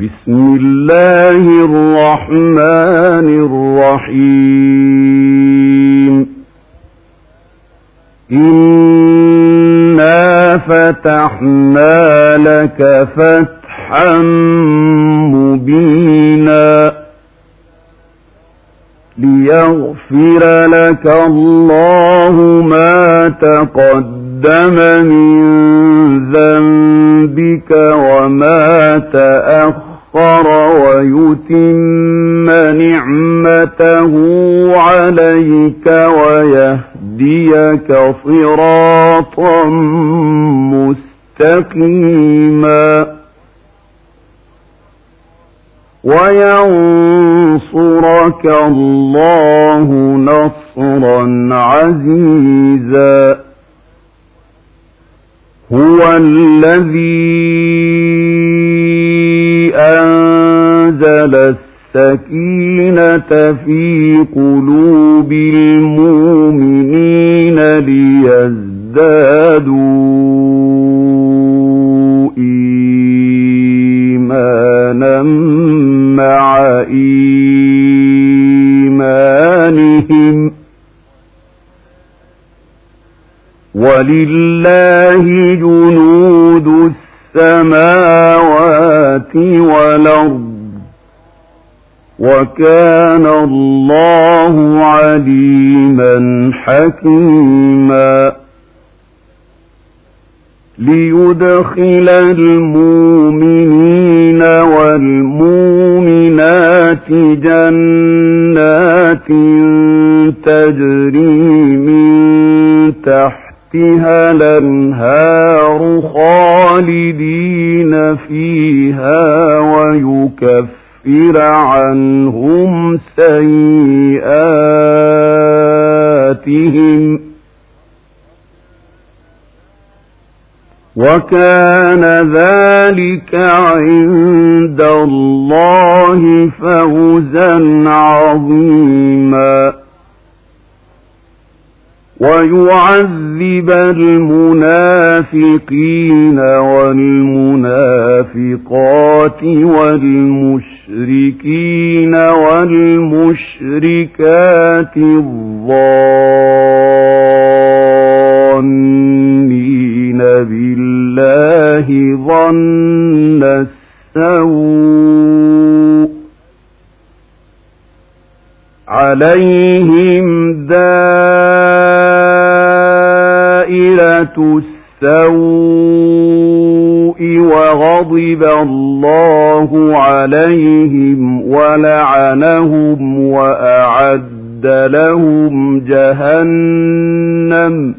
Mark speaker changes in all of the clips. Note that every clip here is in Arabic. Speaker 1: بسم الله الرحمن الرحيم إنا فتحنا لك فتحا مبينا ليغفر لك الله ما تقدم من ذنبك وما تأخر يسخر ويتم نعمته عليك ويهديك صراطا مستقيما وينصرك الله نصرا عزيزا هو الذي أنزل السكينة في قلوب المؤمنين ليزدادوا إيمانا مع إيمانهم ولله جنود السماوات والأرض وكان الله عليما حكيما ليدخل المؤمنين والمؤمنات جنات تجري من تحتها الانهار خالدين فيها ويكفر ليكفر عنهم سيئاتهم وكان ذلك عند الله فوزا عظيما ويعذب المنافقين والمنافقات والمشركين والمشركات الظانين بالله ظن السوء عليهم دائرة السوء وغضب الله عليهم ولعنهم وأعد لهم جهنم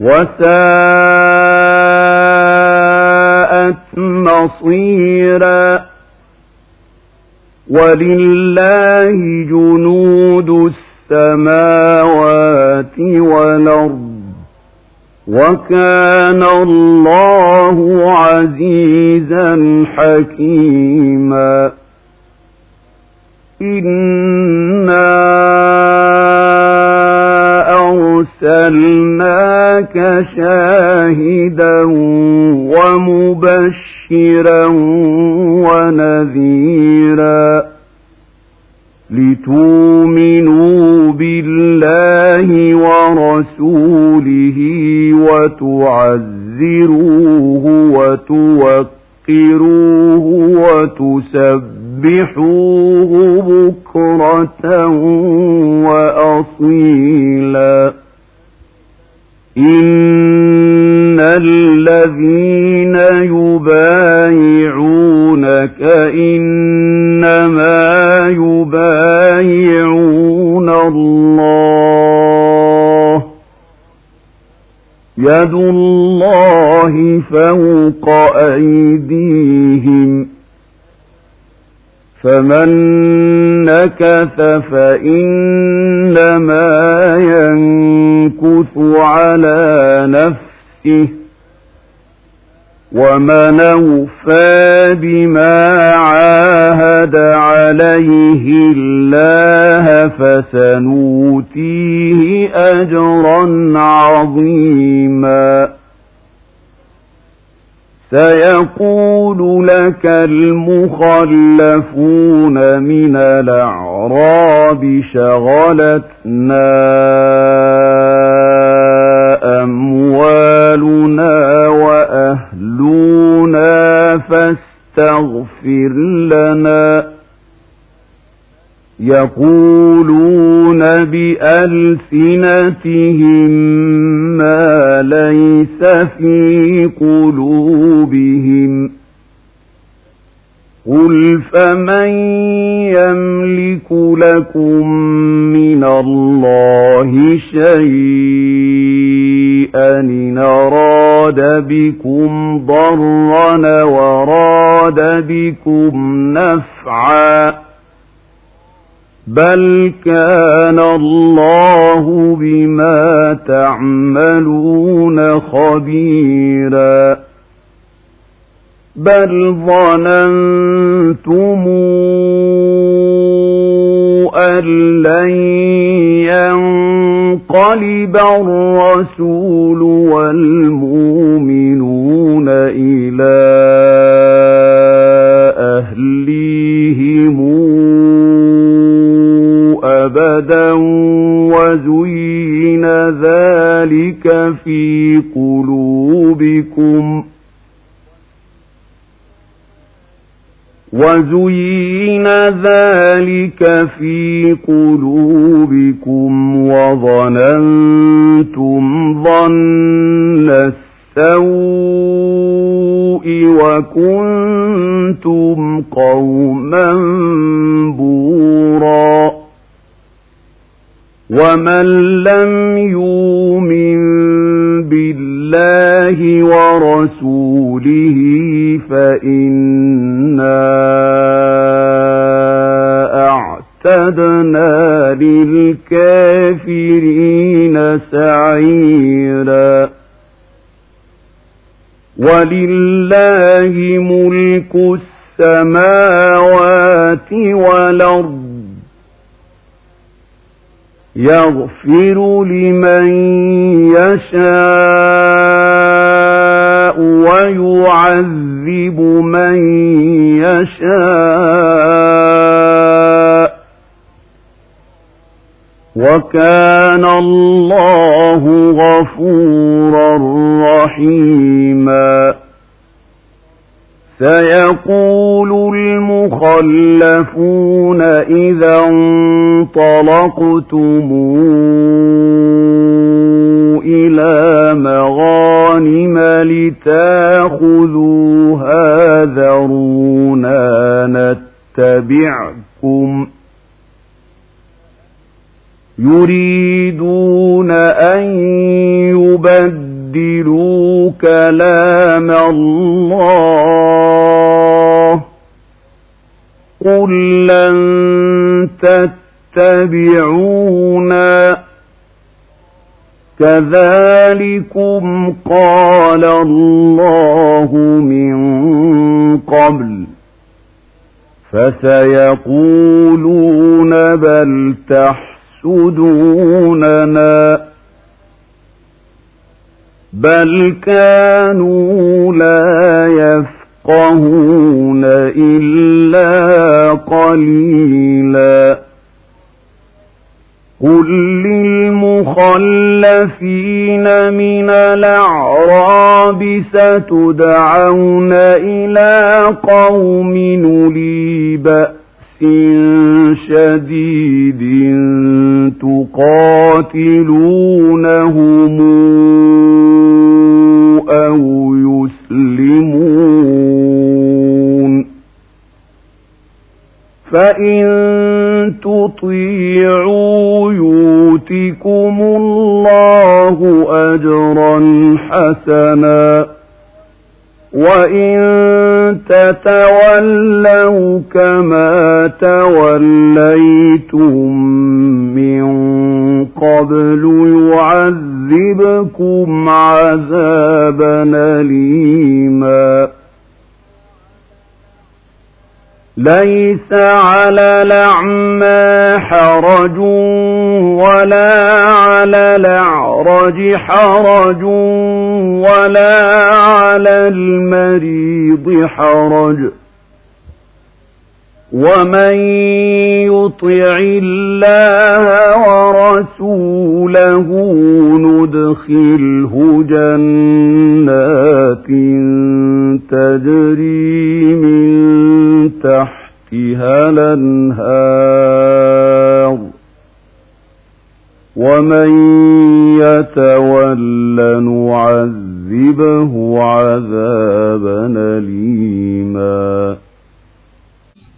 Speaker 1: وساءت مصيرا ولله جنود السوء السماوات والأرض وكان الله عزيزا حكيما إنا أرسلناك شاهدا ومبشرا ونذيرا لتؤمن رسوله وتعزروه وتوقروه وتسبحوه بكرة وأصيلا إن الذين يبايعونك إن يد الله فوق أيديهم فمن نكث فإنما ينكث على نفسه ومن أوفى بما عاهد عليه الله فسنوتيه أجرا عظيما سيقول لك المخلفون من الأعراب شغلتنا أموالنا يقولون بألسنتهم ما ليس في قلوبهم قل فمن يملك لكم من الله شيئا إن أراد بكم ضرا وراد بكم نفعا بل كان الله بما تعملون خبيرا بل ظننتم أن لن ينقلب الرسول والمؤمنون إلى حسدا وزين ذلك في قلوبكم وزين ذلك في قلوبكم وظننتم ظن السوء وكنتم قوما ومن لم يؤمن بالله ورسوله فإنا أعتدنا للكافرين سعيرا ولله ملك السماوات والأرض يغفر لمن يشاء ويعذب من يشاء وكان الله غفورا رحيما سيقول المخلفون إذا انطلقتم إلى مغانم لتاخذوها ذرونا نتبعكم يريدون تتبعونا كذلكم قال الله من قبل فسيقولون بل تحسدوننا بل كانوا لا يفقهون إلا قليلا قل للمخلفين من الأعراب ستدعون إلى قوم أولي بأس شديد تقاتلونهم أو فإن تطيعوا يؤتكم الله أجرا حسنا وإن تتولوا كما توليتم من قبل يعذبكم عذابا أليماً ليس على الأعمى حرج ولا على الأعرج حرج ولا على المريض حرج ومن يطع الله ورسوله ندخله جنات تجري تحتها الانهار ومن يتول نعذبه عذابا أليما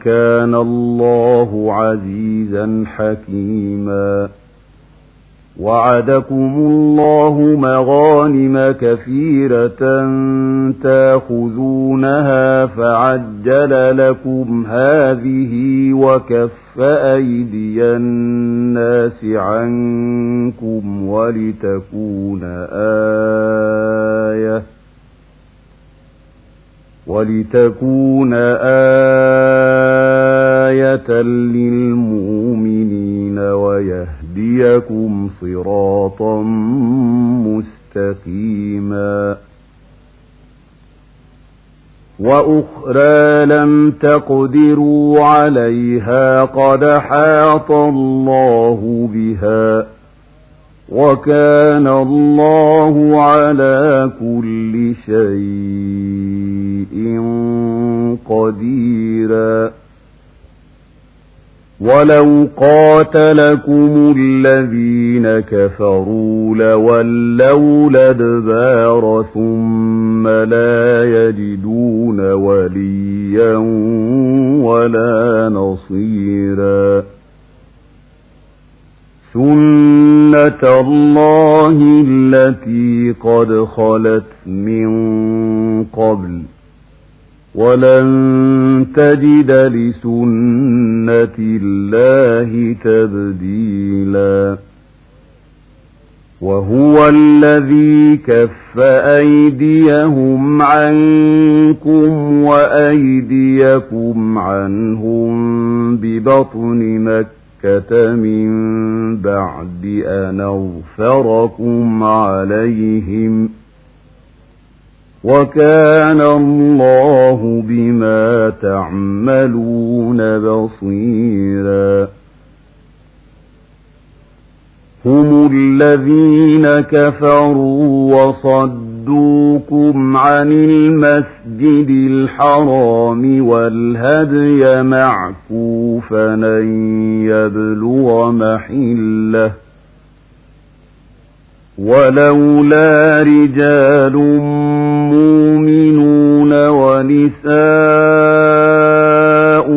Speaker 1: وكان الله عزيزا حكيما وعدكم الله مغانم كثيرة تاخذونها فعجل لكم هذه وكف أيدي الناس عنكم ولتكون آية ولتكون آية آيَةً للمؤمنين ويهديكم صراطا مستقيما وأخرى لم تقدروا عليها قد حاط الله بها وكان الله على كل شيء قديرا ولو قاتلكم الذين كفروا لولوا لدبار ثم لا يجدون وليا ولا نصيرا سنة الله التي قد خلت من قبل ولن تجد لسنة الله تبديلا وهو الذي كف أيديهم عنكم وأيديكم عنهم ببطن مكة من بعد أن أغفركم عليهم ۖ وكان الله بما تعملون بصيرا هم الذين كفروا وصدوكم عن المسجد الحرام والهدي معكوفا ان يبلغ محله ولولا رجال ونساء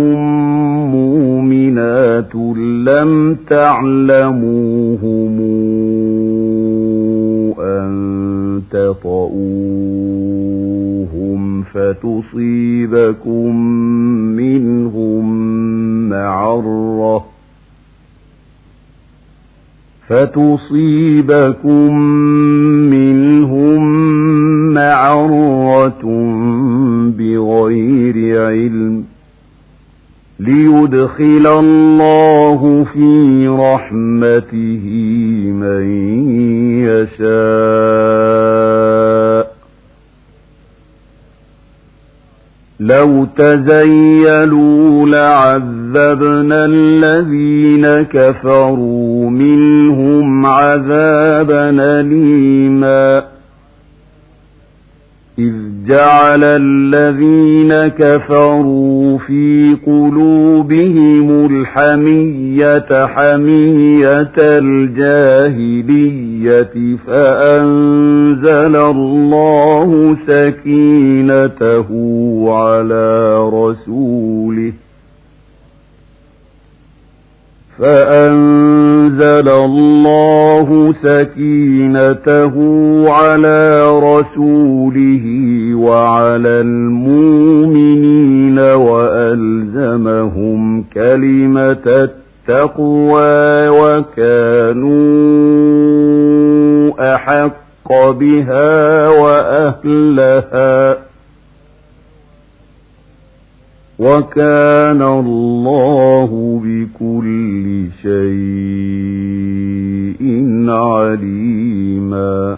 Speaker 1: مؤمنات لم تعلموهم أن تطؤوهم فتصيبكم منهم معرة فتصيبكم يدخل الله في رحمته من يشاء لو تزيلوا لعذبنا الذين كفروا منهم عذابا أليما إذ جعل الذين كفروا في قلوبهم الحمية حمية الجاهلية فأنزل الله سكينته على رسوله فأنزل الله سكينته على رسوله وعلى المؤمنين وألزمهم كلمة التقوى وكانوا أحق بها وأهلها وكان الله بكل شيء عليما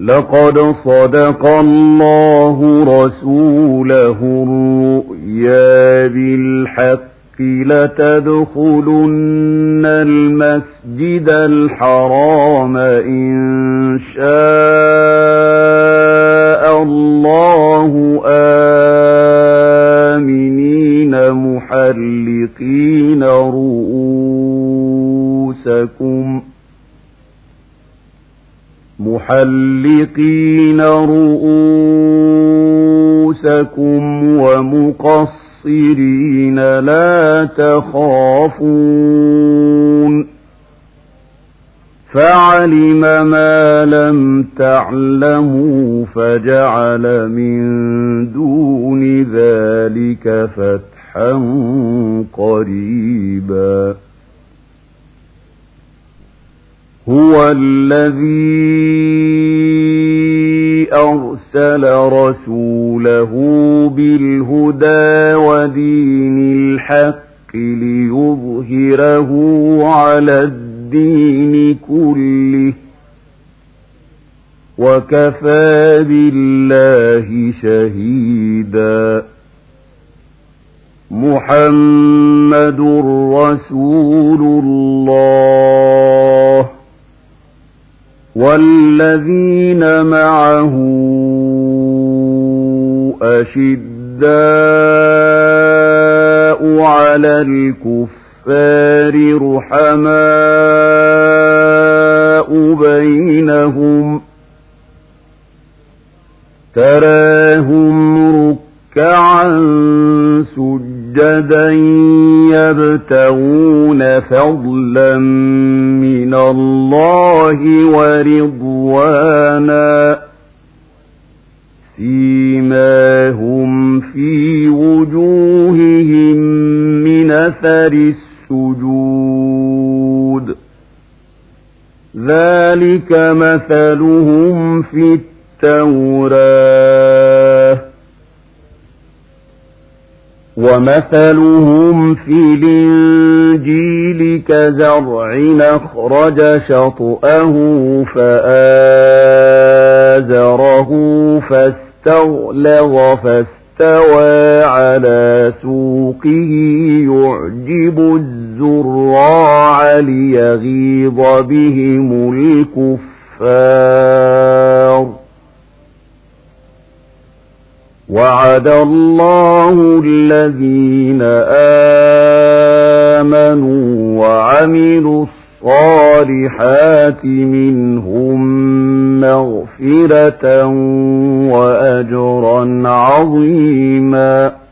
Speaker 1: لقد صدق الله رسوله الرؤيا بالحق لتدخلن المسجد الحرام إن شاء الله آمنين محلقين رؤوسكم محلقين رؤوسكم ومقصرين لا تخافون فعلم ما لم تعلموا فجعل من دون ذلك فتحا قريبا هو الذي أرسل رسوله بالهدى ودين الحق ليظهره على الدين الدين كله وكفى بالله شهيدا محمد رسول الله والذين معه أشداء على الكفر الْكُفَّارِ رُحَمَاءُ بَيْنَهُمْ تَرَاهُمْ رُكَّعًا سُجَّدًا يَبْتَغُونَ فَضْلًا مِنَ اللَّهِ وَرِضْوَانًا سيماهم في وجوههم من أثر السجود السجود ذلك مثلهم في التوراة ومثلهم في الإنجيل كزرع أخرج شطأه فآزره فاستغلظ فاستغلظ استوى على سوقه يعجب الزرع الزراع ليغيظ بهم الكفار وعد الله الذين آمنوا وعملوا الصالحات منهم مغفرة وأجرا عظيماً